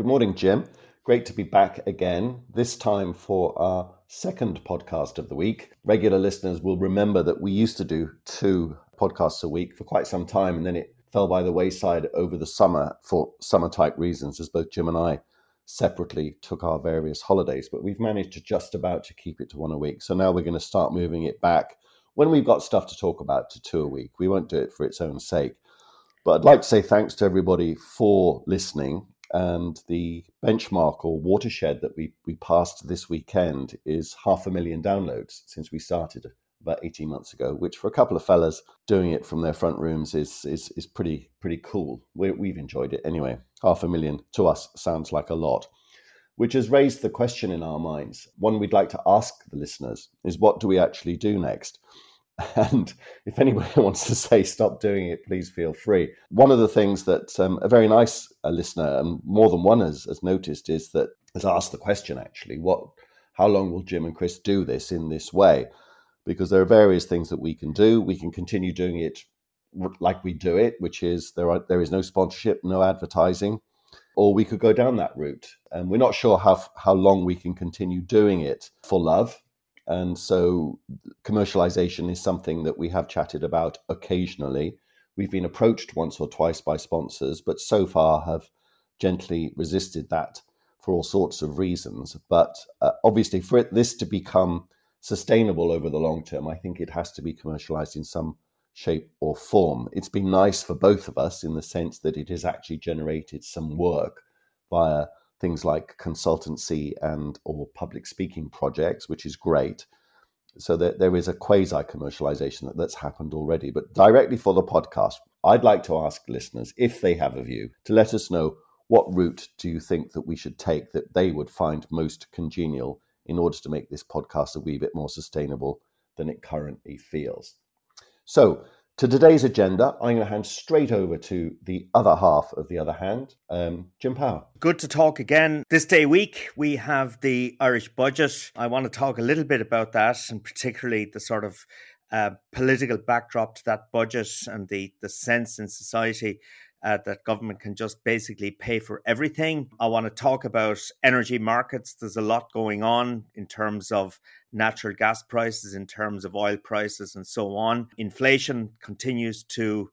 Good morning, Jim. Great to be back again, this time for our second podcast of the week. Regular listeners will remember that we used to do two podcasts a week for quite some time, and then it fell by the wayside over the summer for summer type reasons, as both Jim and I separately took our various holidays. But we've managed to just about to keep it to one a week. So now we're going to start moving it back when we've got stuff to talk about to two a week. We won't do it for its own sake. But I'd like to say thanks to everybody for listening and the benchmark or watershed that we, we passed this weekend is half a million downloads since we started about 18 months ago, which for a couple of fellas doing it from their front rooms is is, is pretty pretty cool. we we've enjoyed it anyway. Half a million to us sounds like a lot, which has raised the question in our minds. One we'd like to ask the listeners is what do we actually do next? And if anybody wants to say stop doing it, please feel free. One of the things that um, a very nice uh, listener, and more than one has, has noticed, is that has asked the question actually, what, how long will Jim and Chris do this in this way? Because there are various things that we can do. We can continue doing it like we do it, which is there are there is no sponsorship, no advertising, or we could go down that route. And we're not sure how how long we can continue doing it for love and so commercialization is something that we have chatted about occasionally. We've been approached once or twice by sponsors, but so far have gently resisted that for all sorts of reasons. But uh, obviously, for it, this to become sustainable over the long term, I think it has to be commercialized in some shape or form. It's been nice for both of us in the sense that it has actually generated some work via things like consultancy and or public speaking projects, which is great. So that there is a quasi commercialization that, that's happened already. But directly for the podcast, I'd like to ask listeners if they have a view to let us know what route do you think that we should take that they would find most congenial in order to make this podcast a wee bit more sustainable than it currently feels. So to today's agenda, I'm going to hand straight over to the other half of the other hand, um, Jim Power. Good to talk again. This day week, we have the Irish budget. I want to talk a little bit about that, and particularly the sort of uh, political backdrop to that budget and the, the sense in society uh, that government can just basically pay for everything. I want to talk about energy markets. There's a lot going on in terms of natural gas prices, in terms of oil prices, and so on. Inflation continues to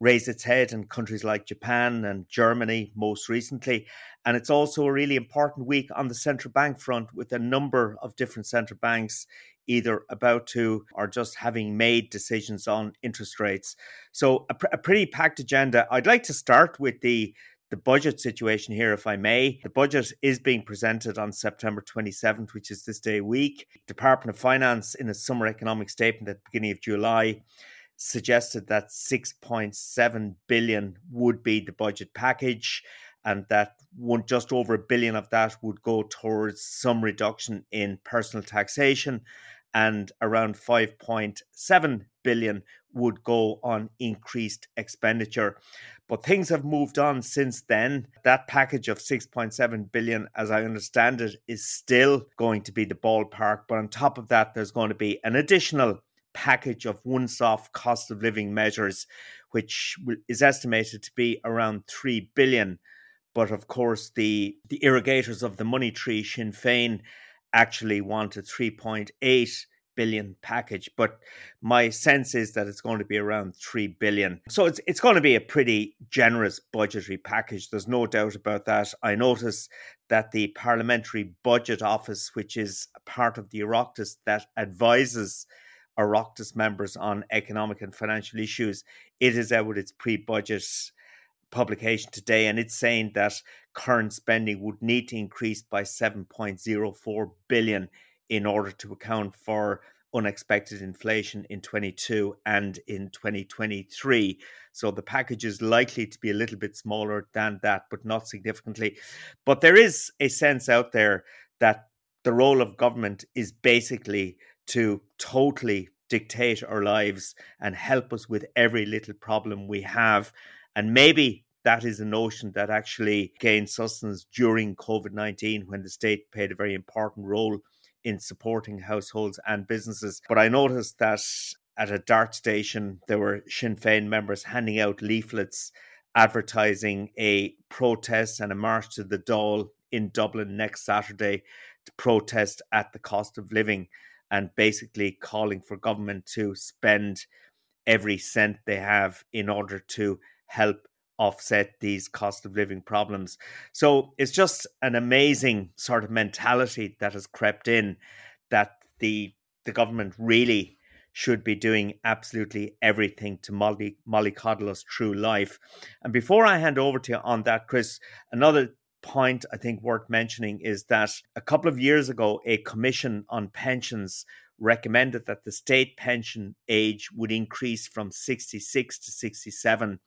raise its head in countries like Japan and Germany most recently. And it's also a really important week on the central bank front with a number of different central banks either about to or just having made decisions on interest rates. So a, pr- a pretty packed agenda. I'd like to start with the the budget situation here, if I may. The budget is being presented on September 27th, which is this day week. Department of Finance, in a summer economic statement at the beginning of July, suggested that 6.7 billion would be the budget package and that one just over a billion of that would go towards some reduction in personal taxation and around 5.7 billion would go on increased expenditure. But things have moved on since then. That package of 6.7 billion as i understand it is still going to be the ballpark. But on top of that there's going to be an additional package of one-off cost of living measures, which is estimated to be around three billion. But of course, the the irrigators of the money tree, Sinn Féin, actually want a 3.8 billion package. But my sense is that it's going to be around 3 billion. So it's it's going to be a pretty generous budgetary package. There's no doubt about that. I notice that the Parliamentary Budget Office, which is part of the Oireachtas that advises Oireachtas members on economic and financial issues. It is out with its pre budget publication today, and it's saying that current spending would need to increase by 7.04 billion in order to account for unexpected inflation in 22 and in 2023 so the package is likely to be a little bit smaller than that but not significantly but there is a sense out there that the role of government is basically to totally dictate our lives and help us with every little problem we have. And maybe that is a notion that actually gained sustenance during COVID 19 when the state played a very important role in supporting households and businesses. But I noticed that at a dart station, there were Sinn Féin members handing out leaflets advertising a protest and a march to the Dáil in Dublin next Saturday to protest at the cost of living and basically calling for government to spend every cent they have in order to help offset these cost of living problems. So it's just an amazing sort of mentality that has crept in that the the government really should be doing absolutely everything to molly, mollycoddle us through life. And before I hand over to you on that, Chris, another point I think worth mentioning is that a couple of years ago, a commission on pensions recommended that the state pension age would increase from 66 to 67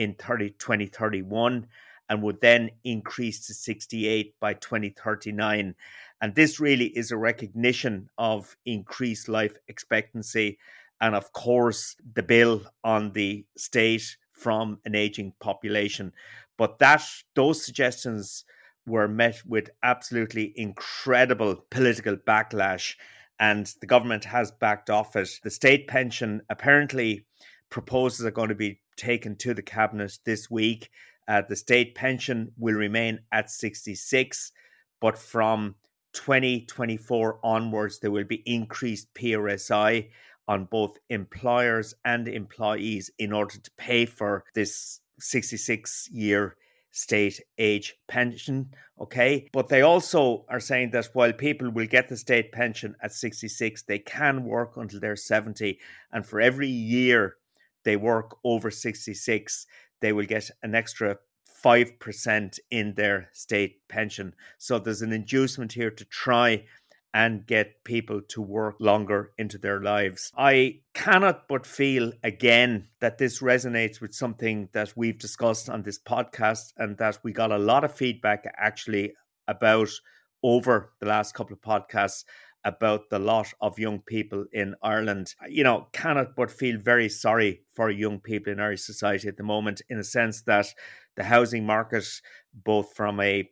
in 30, 2031 and would then increase to 68 by 2039. And this really is a recognition of increased life expectancy and, of course, the bill on the state from an aging population. But that those suggestions were met with absolutely incredible political backlash, and the government has backed off it. The state pension apparently proposals are going to be taken to the cabinet this week. Uh, the state pension will remain at 66, but from 2024 onwards, there will be increased PRSI on both employers and employees in order to pay for this 66 year state age pension. Okay. But they also are saying that while people will get the state pension at 66, they can work until they're 70. And for every year they work over 66, they will get an extra 5% in their state pension. So there's an inducement here to try and get people to work longer into their lives. I cannot but feel again that this resonates with something that we've discussed on this podcast and that we got a lot of feedback actually about over the last couple of podcasts about the lot of young people in Ireland. You know, cannot but feel very sorry for young people in Irish society at the moment, in a sense that the housing market, both from a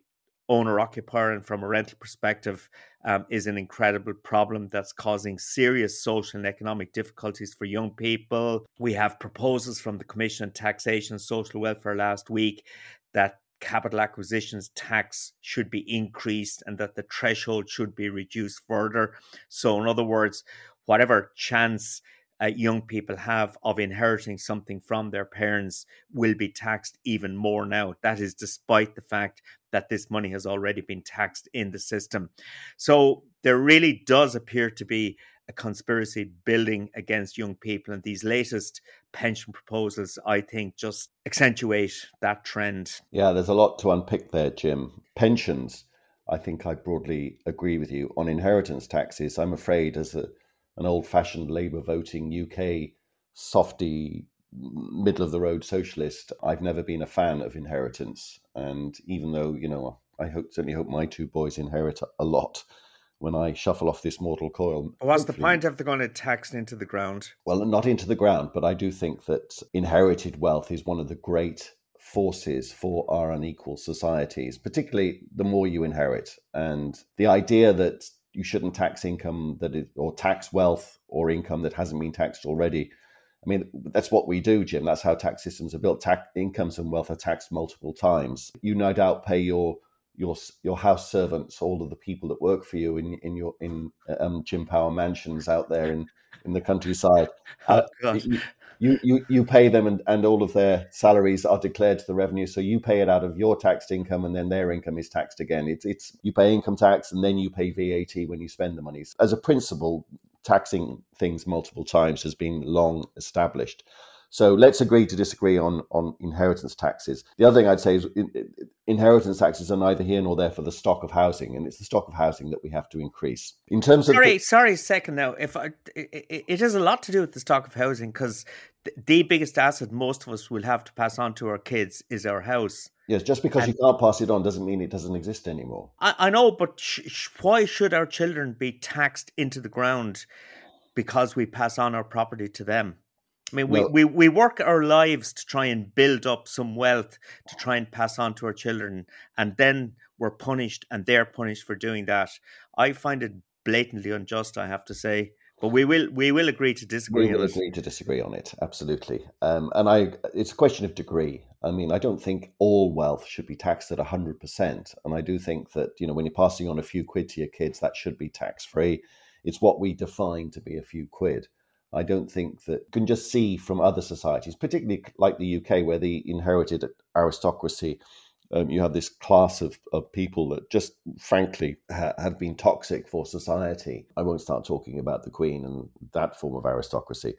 owner occupier and from a rental perspective um, is an incredible problem that's causing serious social and economic difficulties for young people. We have proposals from the Commission on Taxation and Social Welfare last week that capital acquisitions tax should be increased and that the threshold should be reduced further. So, in other words, whatever chance uh, young people have of inheriting something from their parents will be taxed even more now. That is despite the fact that this money has already been taxed in the system. So there really does appear to be a conspiracy building against young people. And these latest pension proposals, I think, just accentuate that trend. Yeah, there's a lot to unpick there, Jim. Pensions, I think I broadly agree with you. On inheritance taxes, I'm afraid, as a an old fashioned Labour voting UK softy middle of the road socialist, I've never been a fan of inheritance. And even though, you know, I hope certainly hope my two boys inherit a lot when I shuffle off this mortal coil. What's the point of the going to tax into the ground? Well, not into the ground, but I do think that inherited wealth is one of the great forces for our unequal societies, particularly the more you inherit. And the idea that you shouldn't tax income that is, or tax wealth or income that hasn't been taxed already. I mean, that's what we do, Jim. That's how tax systems are built. Tax incomes and wealth are taxed multiple times. You no doubt pay your your your house servants, all of the people that work for you in in your in um, Jim Power mansions out there in in the countryside. Oh, uh, you, you, you pay them and, and all of their salaries are declared to the revenue. So you pay it out of your taxed income and then their income is taxed again. It's, it's you pay income tax and then you pay VAT when you spend the money. As a principle, taxing things multiple times has been long established. So let's agree to disagree on, on inheritance taxes. The other thing I'd say is inheritance taxes are neither here nor there for the stock of housing, and it's the stock of housing that we have to increase. In terms sorry, of sorry, sorry, second now. If I, it, it has a lot to do with the stock of housing because the biggest asset most of us will have to pass on to our kids is our house. Yes, just because and, you can't pass it on doesn't mean it doesn't exist anymore. I, I know, but sh- sh- why should our children be taxed into the ground because we pass on our property to them? I mean, we, we, we work our lives to try and build up some wealth to try and pass on to our children, and then we're punished and they're punished for doing that. I find it blatantly unjust, I have to say. But we will we will agree to disagree. We will agree to disagree on it, absolutely. Um, and I, it's a question of degree. I mean, I don't think all wealth should be taxed at hundred percent. And I do think that you know when you're passing on a few quid to your kids, that should be tax free. It's what we define to be a few quid. I don't think that you can just see from other societies, particularly like the UK, where the inherited aristocracy um, you have this class of, of people that just frankly ha- have been toxic for society. I won't start talking about the Queen and that form of aristocracy.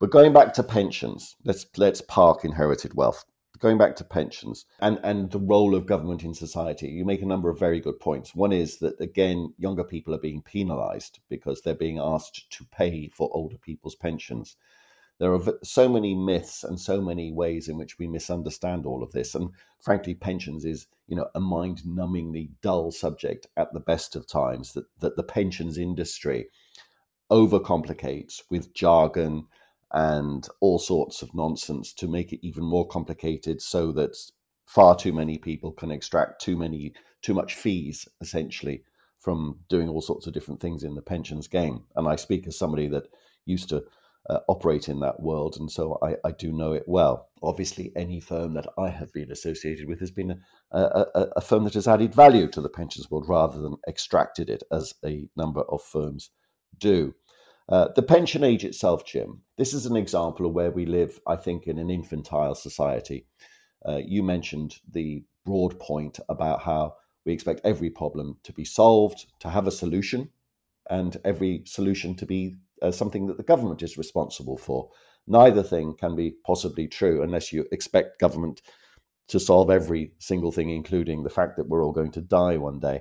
But going back to pensions, let's let's park inherited wealth. Going back to pensions and, and the role of government in society, you make a number of very good points. One is that, again, younger people are being penalized because they're being asked to pay for older people's pensions there are so many myths and so many ways in which we misunderstand all of this. And frankly, pensions is, you know, a mind-numbingly dull subject at the best of times. That that the pensions industry overcomplicates with jargon and all sorts of nonsense to make it even more complicated, so that far too many people can extract too many too much fees essentially from doing all sorts of different things in the pensions game. And I speak as somebody that used to uh, operate in that world, and so I, I, do know it well. Obviously, any firm that I have been associated with has been a, a, a, firm that has added value to the pensions world rather than extracted it, as a number of firms do. Uh, the pension age itself, Jim, this is an example of where we live, I think, in an infantile society. Uh, you mentioned the broad point about how we expect every problem to be solved, to have a solution, and every solution to be uh, something that the government is responsible for. Neither thing can be possibly true unless you expect government to solve every single thing, including the fact that we're all going to die one day.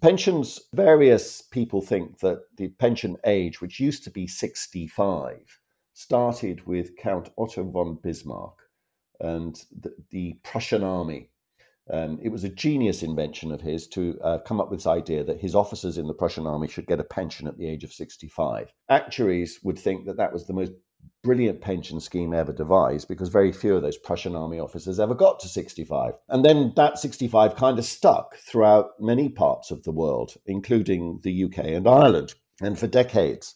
Pensions, various people think that the pension age, which used to be 65, started with Count Otto von Bismarck and the, the Prussian army um, it was a genius invention of his to uh, come up with this idea that his officers in the Prussian army should get a pension at the age of 65. Actuaries would think that that was the most brilliant pension scheme ever devised because very few of those Prussian army officers ever got to 65. And then that 65 kind of stuck throughout many parts of the world, including the UK and Ireland. And for decades,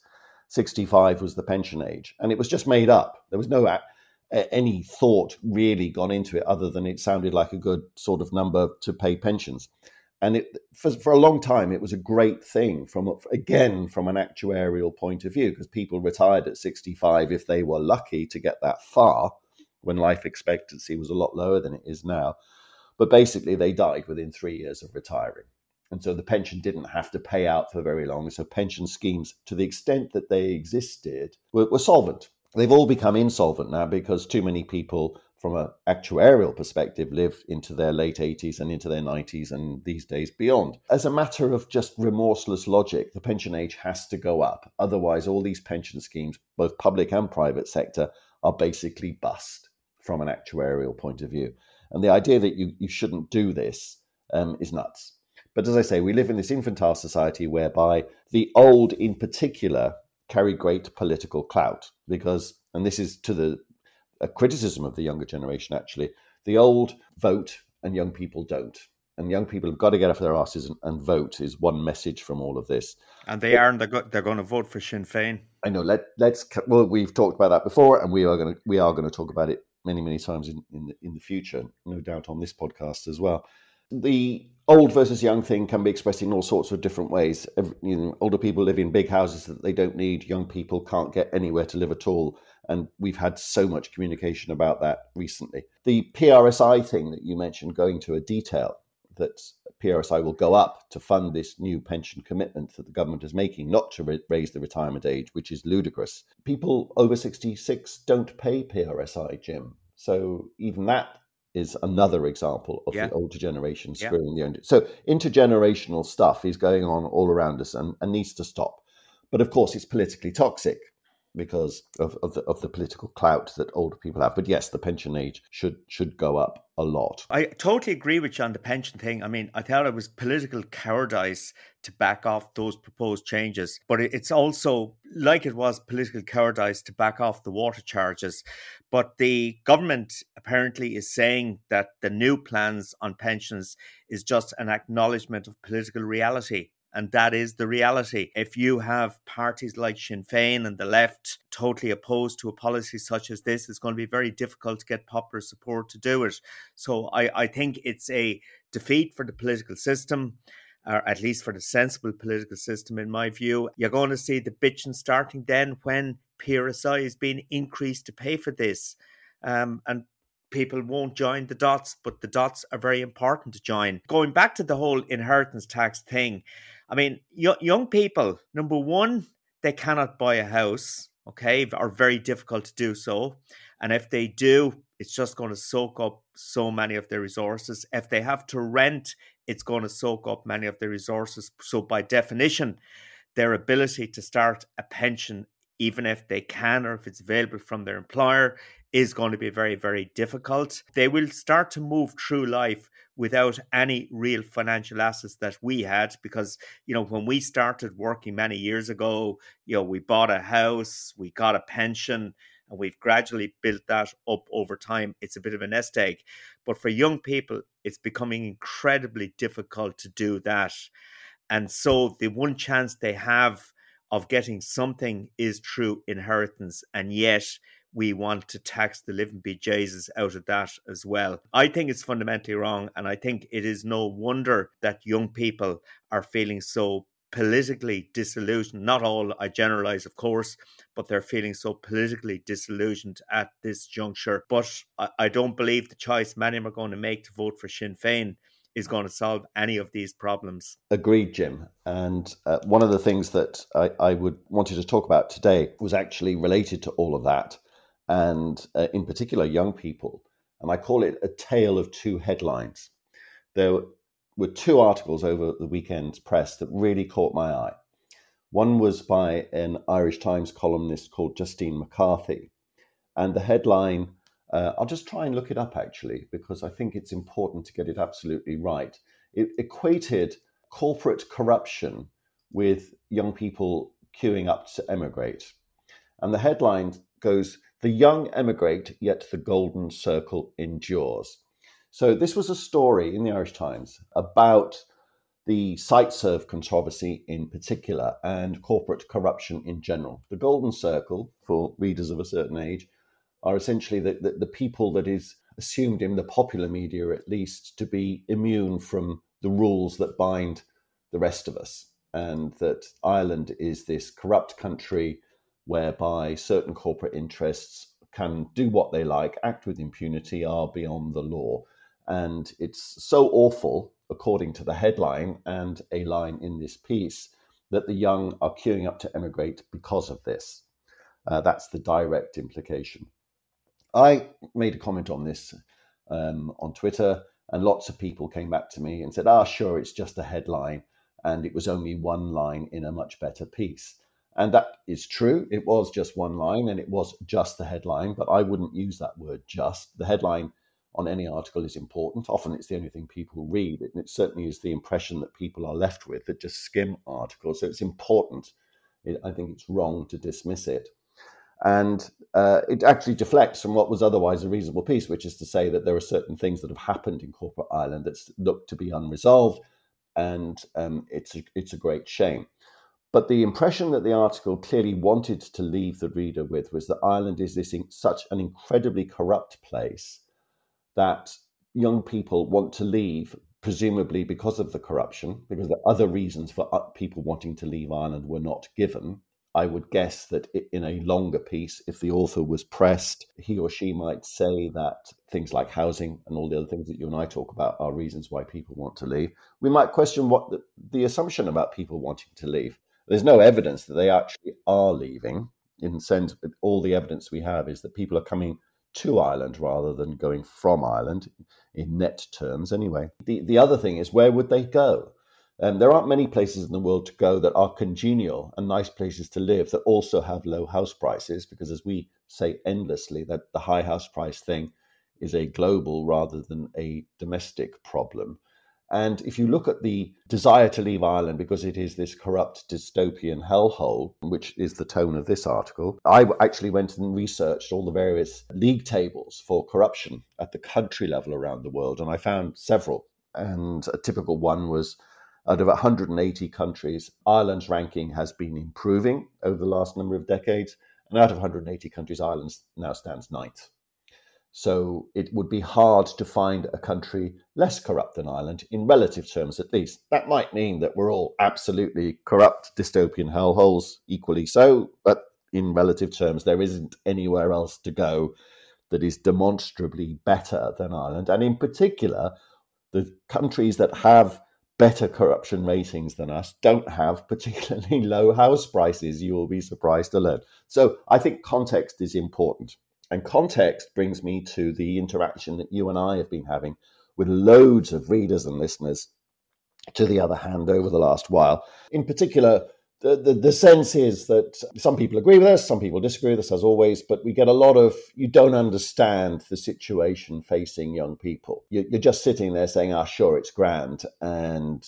65 was the pension age. And it was just made up. There was no any thought really gone into it other than it sounded like a good sort of number to pay pensions. And it, for, for a long time, it was a great thing from again from an actuarial point of view because people retired at 65 if they were lucky to get that far when life expectancy was a lot lower than it is now. But basically, they died within three years of retiring. And so the pension didn't have to pay out for very long. So pension schemes, to the extent that they existed, were, were solvent they've all become insolvent now because too many people from an actuarial perspective live into their late 80s and into their 90s and these days beyond. As a matter of just remorseless logic, the pension age has to go up. Otherwise, all these pension schemes, both public and private sector, are basically bust from an actuarial point of view. And the idea that you, you shouldn't do this um, is nuts. But as I say, we live in this infantile society whereby the old, in particular, carry great political clout because, and this is to the a criticism of the younger generation actually, the old vote and young people don't. And young people have got to get off their asses and, and vote is one message from all of this. And they are, and they're, go- they're going to vote for Sinn Féin. I know. Let let's well, we've talked about that before, and we are going to we are going to talk about it many many times in in the, in the future, no doubt on this podcast as well the old versus young thing can be expressed in all sorts of different ways. You know, older people live in big houses that they don't need. Young people can't get anywhere to live at all. And we've had so much communication about that recently. The PRSI thing that you mentioned, going to a detail that PRSI will go up to fund this new pension commitment that the government is making, not to raise the retirement age, which is ludicrous. People over 66 don't pay PRSI, Jim. So even that is another example of yeah. the older generation screwing yeah. the younger. So intergenerational stuff is going on all around us and, and needs to stop. But of course, it's politically toxic because of, of the of the political clout that older people have. But yes, the pension age should should go up a lot. I totally agree with you on the pension thing. I mean, I thought it was political cowardice to back off those proposed changes, but it's also like it was political cowardice to back off the water charges. But the government apparently is saying that the new plans on pensions is just an acknowledgement of political reality. And that is the reality. If you have parties like Sinn Féin and the left totally opposed to a policy such as this, it's going to be very difficult to get popular support to do it. So I, I think it's a defeat for the political system. Or at least for the sensible political system, in my view, you're going to see the bitching starting then when PRSI is being increased to pay for this. Um, and people won't join the dots, but the dots are very important to join. Going back to the whole inheritance tax thing, I mean, y- young people, number one, they cannot buy a house, okay, are very difficult to do so. And if they do, it's just going to soak up so many of their resources. If they have to rent, it's going to soak up many of their resources. So, by definition, their ability to start a pension, even if they can or if it's available from their employer, is going to be very, very difficult. They will start to move through life without any real financial assets that we had because you know when we started working many years ago you know we bought a house we got a pension and we've gradually built that up over time. It's a bit of a nest egg. But for young people it's becoming incredibly difficult to do that. And so the one chance they have of getting something is through inheritance. And yet we want to tax the living bejesus out of that as well. I think it's fundamentally wrong, and I think it is no wonder that young people are feeling so politically disillusioned. Not all, I generalize, of course, but they're feeling so politically disillusioned at this juncture. But I, I don't believe the choice many are going to make to vote for Sinn Féin is going to solve any of these problems. Agreed, Jim. And uh, one of the things that I, I would wanted to talk about today was actually related to all of that and uh, in particular young people. And I call it a tale of two headlines. There were two articles over the weekend's press that really caught my eye. One was by an Irish Times columnist called Justine McCarthy. And the headline, uh, I'll just try and look it up actually, because I think it's important to get it absolutely right. It equated corporate corruption with young people queuing up to emigrate. And the headline goes The young emigrate, yet the golden circle endures. So, this was a story in the Irish Times about the Siteserv controversy in particular and corporate corruption in general. The golden circle, for readers of a certain age, are essentially the, the, the people that is assumed in the popular media, at least, to be immune from the rules that bind the rest of us. And that Ireland is this corrupt country whereby certain corporate interests can do what they like, act with impunity, are beyond the law. And it's so awful, according to the headline and a line in this piece, that the young are queuing up to emigrate because of this. Uh, that's the direct implication. I made a comment on this um, on Twitter, and lots of people came back to me and said, "Ah, sure, it's just a headline," and it was only one line in a much better piece. And that is true. It was just one line, and it was just the headline. But I wouldn't use that word "just." The headline on any article is important. Often, it's the only thing people read, and it certainly is the impression that people are left with that just skim articles. So it's important. I think it's wrong to dismiss it. And uh, it actually deflects from what was otherwise a reasonable piece, which is to say that there are certain things that have happened in corporate Ireland that look to be unresolved, and um, it's a, it's a great shame. But the impression that the article clearly wanted to leave the reader with was that Ireland is this in, such an incredibly corrupt place that young people want to leave, presumably because of the corruption, because the other reasons for uh, people wanting to leave Ireland were not given. I would guess that in a longer piece, if the author was pressed, he or she might say that things like housing and all the other things that you and I talk about are reasons why people want to leave. We might question what the, the assumption about people wanting to leave. There's no evidence that they actually are leaving. In sense, all the evidence we have is that people are coming to Ireland rather than going from Ireland in net terms, anyway. The, the other thing is, where would they go? Um, there aren't many places in the world to go that are congenial and nice places to live that also have low house prices, because as we say endlessly, that the high house price thing is a global rather than a domestic problem. And if you look at the desire to leave Ireland because it is this corrupt dystopian hellhole, which is the tone of this article, I actually went and researched all the various league tables for corruption at the country level around the world, and I found several. And a typical one was out of 180 countries, Ireland's ranking has been improving over the last number of decades. And out of 180 countries, Ireland now stands ninth. So it would be hard to find a country less corrupt than Ireland, in relative terms at least. That might mean that we're all absolutely corrupt dystopian hellholes, equally so, but in relative terms, there isn't anywhere else to go that is demonstrably better than Ireland. And in particular, the countries that have better corruption ratings than us don't have particularly low house prices, you will be surprised to learn. So I think context is important. And context brings me to the interaction that you and I have been having with loads of readers and listeners to the other hand over the last while. In particular, the, the, the, sense is that some people agree with us, some people disagree with us, as always, but we get a lot of you don't understand the situation facing young people. You're, you're just sitting there saying, ah, sure, it's grand. And,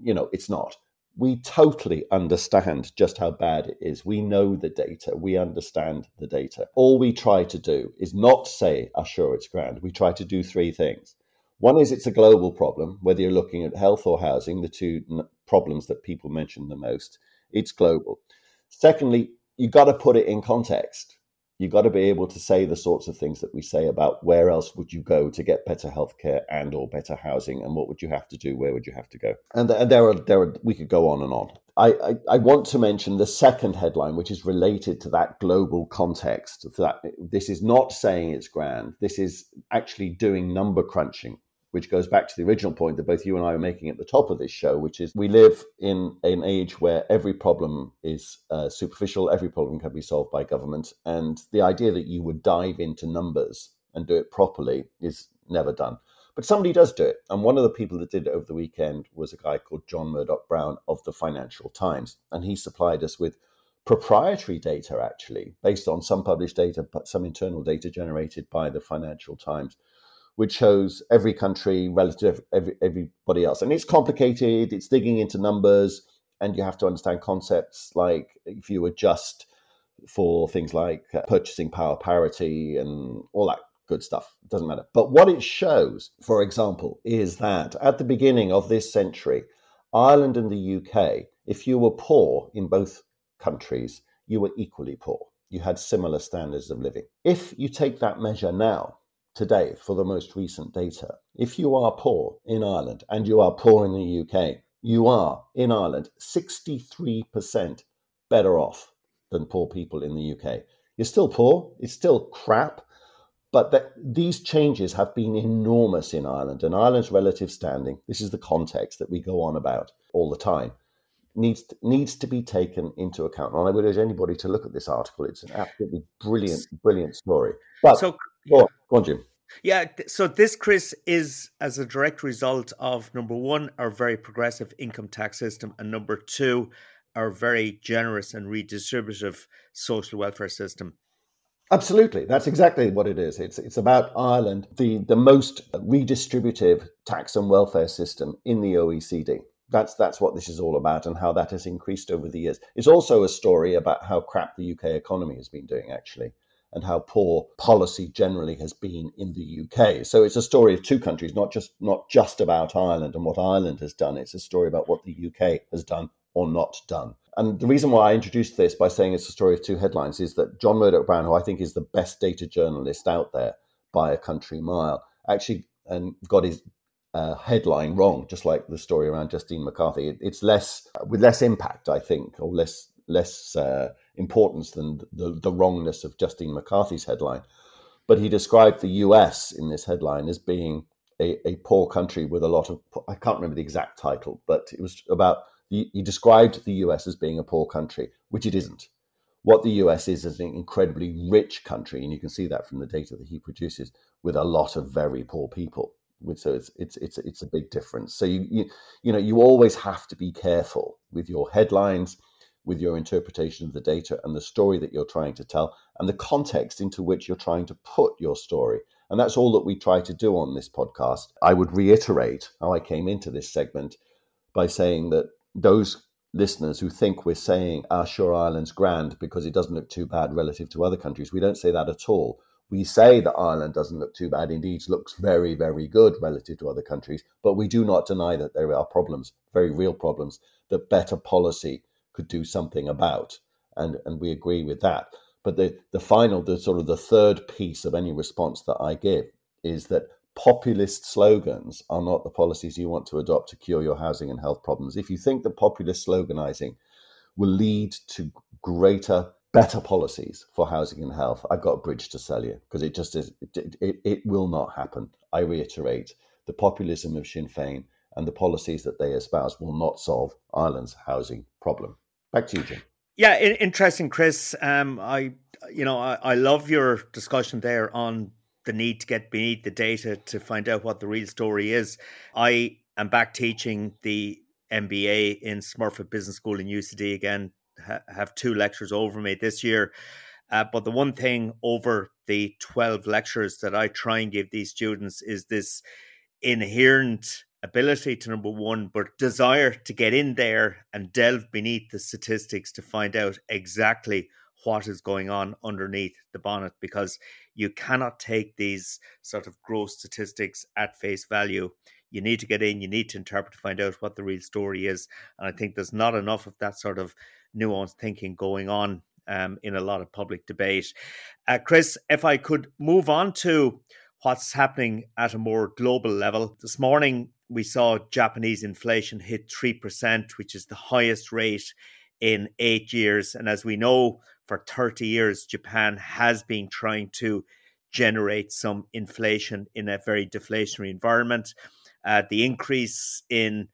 you know, it's not. We totally understand just how bad it is. We know the data. We understand the data. All we try to do is not say, ah, sure, it's grand. We try to do three things. One is it's a global problem, whether you're looking at health or housing, the two problems that people mention the most it's global. Secondly, you've got to put it in context. You got to be able to say the sorts of things that we say about where else would you go to get better healthcare and or better housing, and what would you have to do? Where would you have to go? And, and there are there are we could go on and on. I, I, I want to mention the second headline, which is related to that global context. That this is not saying it's grand. This is actually doing number crunching which goes back to the original point that both you and I are making at the top of this show, which is we live in an age where every problem is uh, superficial, every problem can be solved by government. And the idea that you would dive into numbers and do it properly is never done. But somebody does do it. And one of the people that did it over the weekend was a guy called John Murdoch Brown of the Financial Times. And he supplied us with proprietary data, actually, based on some published data, but some internal data generated by the Financial Times which shows every country relative to every, everybody else. And it's complicated, it's digging into numbers, and you have to understand concepts like if you adjust for things like uh, purchasing power parity and all that good stuff. It doesn't matter. But what it shows, for example, is that at the beginning of this century, Ireland and the UK, if you were poor in both countries, you were equally poor. You had similar standards of living. If you take that measure now, today, for the most recent data, if you are poor in Ireland and you are poor in the UK, you are in Ireland 63% better off than poor people in the UK. You're still poor, it's still crap, but these changes have been enormous in Ireland and Ireland's relative standing. This is the context that we go on about all the time. Needs to, needs to be taken into account. And I would urge anybody to look at this article. It's an absolutely brilliant, brilliant story. But so, go, on, go on, Jim. Yeah, so this, Chris, is as a direct result of number one, our very progressive income tax system, and number two, our very generous and redistributive social welfare system. Absolutely, that's exactly what it is. It's it's about Ireland, the the most redistributive tax and welfare system in the OECD. That's that's what this is all about, and how that has increased over the years. It's also a story about how crap the UK economy has been doing, actually, and how poor policy generally has been in the UK. So it's a story of two countries, not just not just about Ireland and what Ireland has done. It's a story about what the UK has done or not done. And the reason why I introduced this by saying it's a story of two headlines is that John Murdoch Brown, who I think is the best data journalist out there by a country mile, actually um, got his uh, headline wrong, just like the story around Justine McCarthy. It, it's less with less impact, I think, or less less uh, importance than the, the wrongness of Justine McCarthy's headline. But he described the US in this headline as being a, a poor country with a lot of I can't remember the exact title, but it was about he, he described the US as being a poor country, which it isn't. What the US is is an incredibly rich country, and you can see that from the data that he produces, with a lot of very poor people. So it's it's it's it's a big difference. So you you you know you always have to be careful with your headlines, with your interpretation of the data and the story that you're trying to tell, and the context into which you're trying to put your story. And that's all that we try to do on this podcast. I would reiterate how I came into this segment by saying that those listeners who think we're saying our sure Ireland's grand because it doesn't look too bad relative to other countries. We don't say that at all. We say that Ireland doesn't look too bad, indeed looks very, very good relative to other countries, but we do not deny that there are problems, very real problems, that better policy could do something about. And, and we agree with that. But the, the final, the sort of the third piece of any response that I give is that populist slogans are not the policies you want to adopt to cure your housing and health problems. If you think that populist sloganizing will lead to greater, better policies for housing and health, I've got a bridge to sell you because it just is, it, it, it will not happen. I reiterate the populism of Sinn Féin and the policies that they espouse will not solve Ireland's housing problem. Back to you, Jim. Yeah, interesting, Chris. Um, I, you know, I, I love your discussion there on the need to get beneath the data to find out what the real story is. I am back teaching the MBA in Smurfit Business School in UCD again. Ha- have two lectures over me this year. Uh, but the one thing over the 12 lectures that I try and give these students is this inherent ability to number one, but desire to get in there and delve beneath the statistics to find out exactly what is going on underneath the bonnet because you cannot take these sort of gross statistics at face value. You need to get in, you need to interpret to find out what the real story is. And I think there's not enough of that sort of nuanced thinking going on um, in a lot of public debate. Uh, Chris, if I could move on to what's happening at a more global level. This morning, we saw Japanese inflation hit 3%, which is the highest rate in eight years. And as we know, for 30 years, Japan has been trying to generate some inflation in a very deflationary environment. Uh, the increase in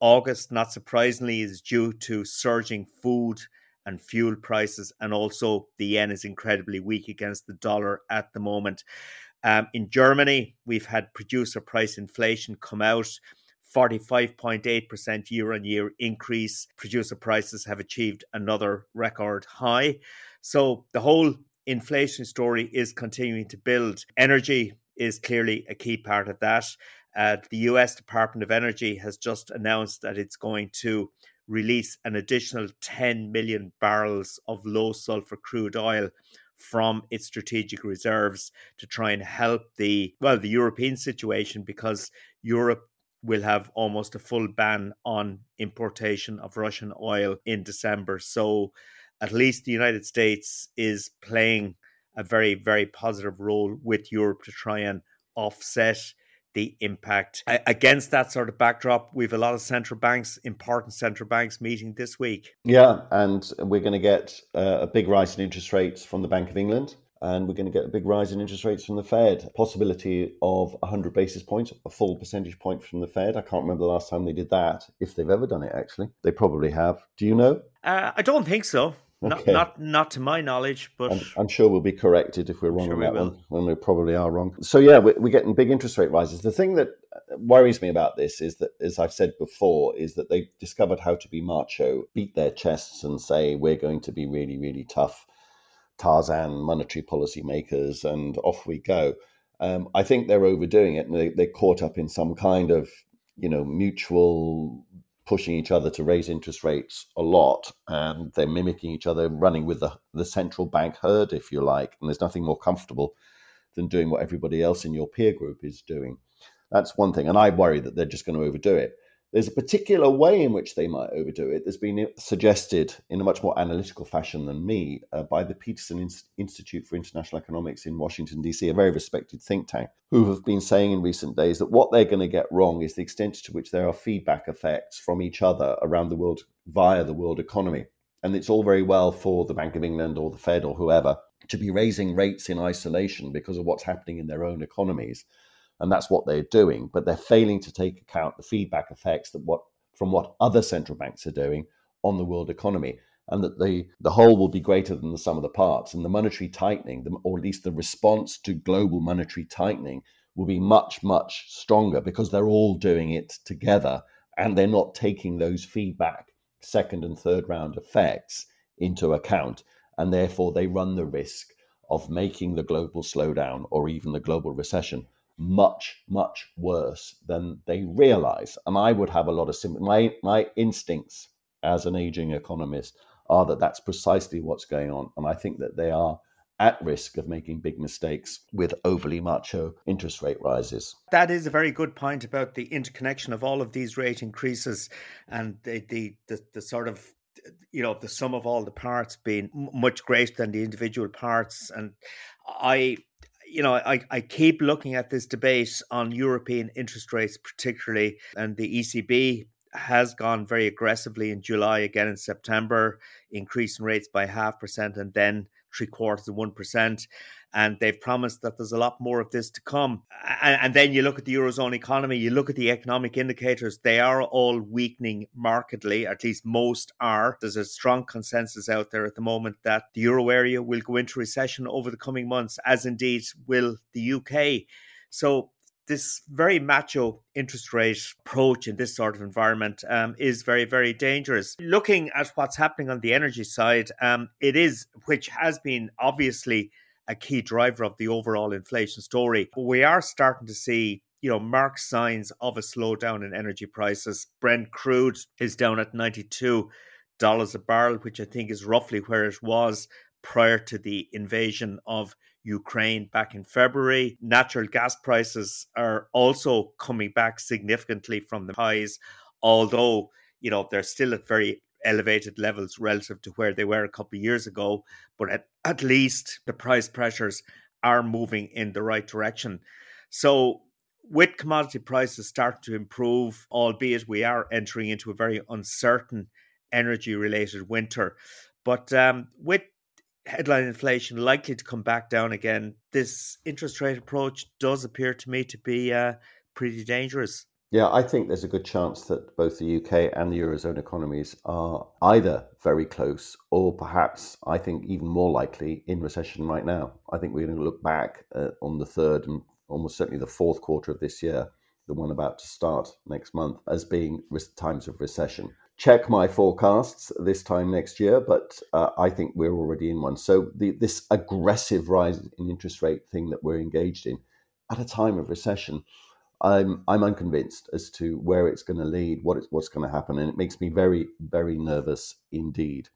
August, not surprisingly, is due to surging food and fuel prices, and also the yen is incredibly weak against the dollar at the moment. Um, in Germany, we've had producer price inflation come out. 45.8% year on year increase. Producer prices have achieved another record high. So the whole inflation story is continuing to build. Energy is clearly a key part of that. Uh, the US Department of Energy has just announced that it's going to release an additional 10 million barrels of low sulfur crude oil from its strategic reserves to try and help the well the European situation because Europe will have almost a full ban on importation of Russian oil in December. So at least the United States is playing a very very positive role with Europe to try and offset the impact. Against that sort of backdrop, we have a lot of central banks, important central banks, meeting this week. Yeah, and we're going to get uh, a big rise in interest rates from the Bank of England. And we're going to get a big rise in interest rates from the Fed. Possibility of 100 basis points, a full percentage point from the Fed. I can't remember the last time they did that, if they've ever done it, actually. They probably have. Do you know? Uh, I don't think so. Okay. Not, not, not to my knowledge, but I'm, I'm, sure we'll be corrected if we're wrong sure on that we one, when we probably are wrong. So yeah, we're, we're, getting big interest rate rises. The thing that worries me about this is that, as I've said before, is that they've discovered how to be macho, beat their chests, and say we're going to be really, really tough, Tarzan monetary policy makers, and off we go. Um, I think they're overdoing it, and they, they're caught up in some kind of you know mutual pushing each other to raise interest rates a lot and they're mimicking each other, running with the, the central bank herd, if you like. And there's nothing more comfortable than doing what everybody else in your peer group is doing. That's one thing. And I worry that they're just going to overdo it. There's a particular way in which they might overdo it. There's been suggested in a much more analytical fashion than me uh, by the Peterson Institute for International Economics in Washington, D.C., a very respected think tank, who have been saying in recent days that what they're going to get wrong is the extent to which there are feedback effects from each other around the world via the world economy. And it's all very well for the Bank of England or the Fed or whoever to be raising rates in isolation because of what's happening in their own economies and that's what they're doing. But they're failing to take account the feedback effects that what from what other central banks are doing on the world economy, and that the the whole will be greater than the sum of the parts, and the monetary tightening, or at least the response to global monetary tightening, will be much much stronger because they're all doing it together, and they're not taking those feedback second and third round effects into account, and therefore they run the risk of making the global slowdown or even the global recession much, much worse than they realize. And I would have a lot of sympathy. My, my instincts as an aging economist are that that's precisely what's going on. And I think that they are at risk of making big mistakes with overly macho interest rate rises. That is a very good point about the interconnection of all of these rate increases and the the, the, the sort of you know the sum of all the parts being much greater than the individual parts and i you know, I, I keep looking at this debate on European interest rates, particularly, and the ECB has gone very aggressively in July, again in September, increasing rates by half percent and then three quarters of one percent and they've promised that there's a lot more of this to come. And, and, then you look at the Eurozone economy, you look at the economic indicators, they are all weakening markedly, at least most are. There's a strong consensus out there at the moment that the Euro area will go into recession over the coming months, as indeed will the UK. So this very macho interest rate approach in this sort of environment um, is very, very dangerous. Looking at what's happening on the energy side, um, it is, which has been obviously a key driver of the overall inflation story. But we are starting to see you know, marked signs of a slowdown in energy prices. Brent crude is down at $92 a barrel, which I think is roughly where it was prior to the invasion of Ukraine back in February. Natural gas prices are also coming back significantly from the highs, although, you know, they're still at very elevated levels relative to where they were a couple of years ago, but at, at least the price pressures are moving in the right direction. So, with commodity prices starting to improve, albeit we are entering into a very uncertain energy related winter, but um, with headline inflation likely to come back down again, this interest rate approach does appear to me to be uh, pretty dangerous. Yeah, I think there's a good chance that both the UK and the Eurozone economies are either very close or perhaps, I think, even more likely in recession right now. I think we're going to look back uh, on the third and almost certainly the fourth quarter of this year, the one about to start next month, as being times of recession. Check my forecasts this time next year, but uh, I think we're already in one. So the, this aggressive rise in interest rate thing that we're engaged in at a time of recession I'm I'm unconvinced as to where it's going to lead, what what's going to happen, and it makes me very very nervous indeed.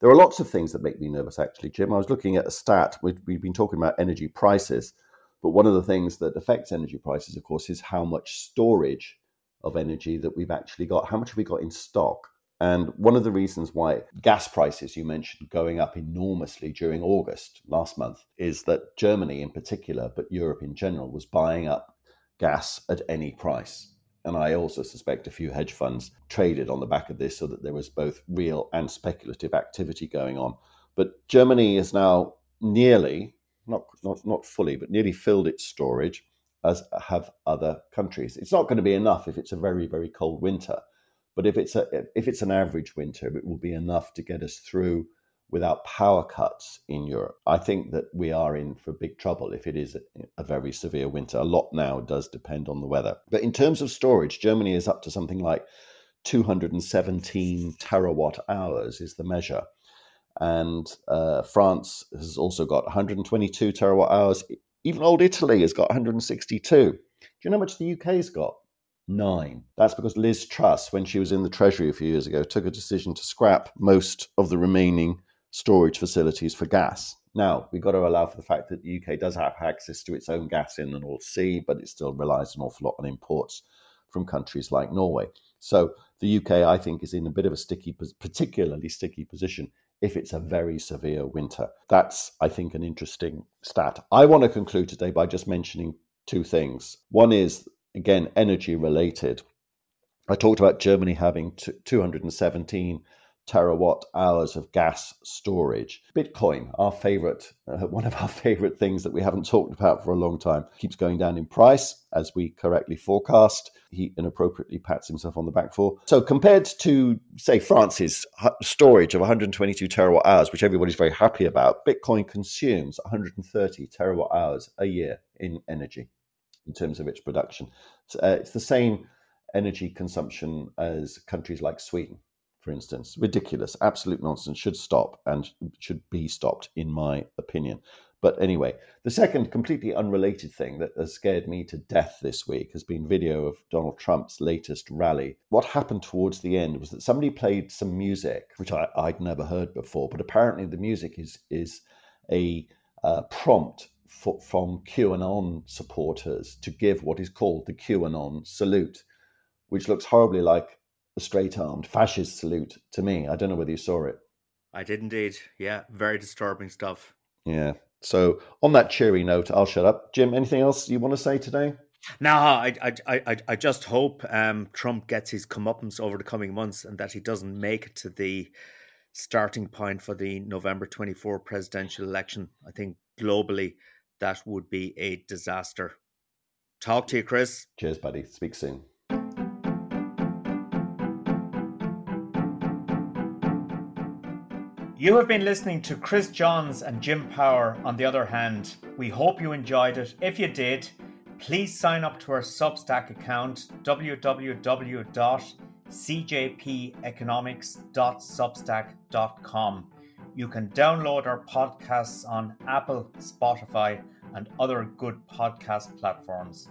There are lots of things that make me nervous, actually, Jim. I was looking at a stat. We've, we've been talking about energy prices, but one of the things that affects energy prices, of course, is how much storage of energy that we've actually got. How much have we got in stock? And one of the reasons why gas prices, you mentioned, going up enormously during August last month, is that Germany in particular, but Europe in general, was buying up gas at any price. And I also suspect a few hedge funds traded on the back of this so that there was both real and speculative activity going on. But Germany is now nearly, not, not, not fully, but nearly filled its storage, as have other countries. It's not going to be enough if it's a very, very cold winter but if it's a if it's an average winter, it will be enough to get us through without power cuts in Europe. I think that we are in for big trouble if it is a, very severe winter. A lot now does depend on the weather. But in terms of storage, Germany is up to something like 217 terawatt hours is the measure. And uh, France has also got 122 terawatt hours. Even old Italy has got 162. Do you know how much the UK's got? nine. That's because Liz Truss, when she was in the Treasury a few years ago, took a decision to scrap most of the remaining storage facilities for gas. Now, we've got to allow for the fact that the UK does have access to its own gas in the North Sea, but it still relies an awful lot on imports from countries like Norway. So the UK, I think, is in a bit of a sticky, particularly sticky position if it's a very severe winter. That's, I think, an interesting stat. I want to conclude today by just mentioning two things. One is again, energy related. I talked about Germany having 217 terawatt hours of gas storage. Bitcoin, our favorite, uh, one of our favorite things that we haven't talked about for a long time, keeps going down in price as we correctly forecast. He inappropriately pats himself on the back for. So, compared to, say, France's storage of 122 terawatt hours, which everybody's very happy about, Bitcoin consumes 130 terawatt hours a year in energy in terms of its production. So, uh, it's the same energy consumption as countries like Sweden, for instance. Ridiculous, absolute nonsense. Should stop and should be stopped, in my opinion. But anyway, the second completely unrelated thing that has scared me to death this week has been video of Donald Trump's latest rally. What happened towards the end was that somebody played some music, which I, would never heard before, but apparently the music is is a uh, prompt for, from QAnon supporters to give what is called the QAnon salute, which looks horribly like straight armed fascist salute to me. I don't know whether you saw it. I did indeed. Yeah, very disturbing stuff. Yeah. So, on that cheery note, I'll shut up. Jim, anything else you want to say today? No, I, I, I, I just hope um, Trump gets his comeuppance over the coming months and that he doesn't make it to the starting point for the November 24 presidential election. I think globally, that would be a disaster. Talk to you, Chris. Cheers, buddy. Speak soon. You have been listening to Chris Johns and Jim Power on the other hand. We hope you enjoyed it. If you did, please sign up to our Substack account www.cjpeconomics.substack.com. You can download our podcasts on Apple, Spotify, and other good podcast platforms.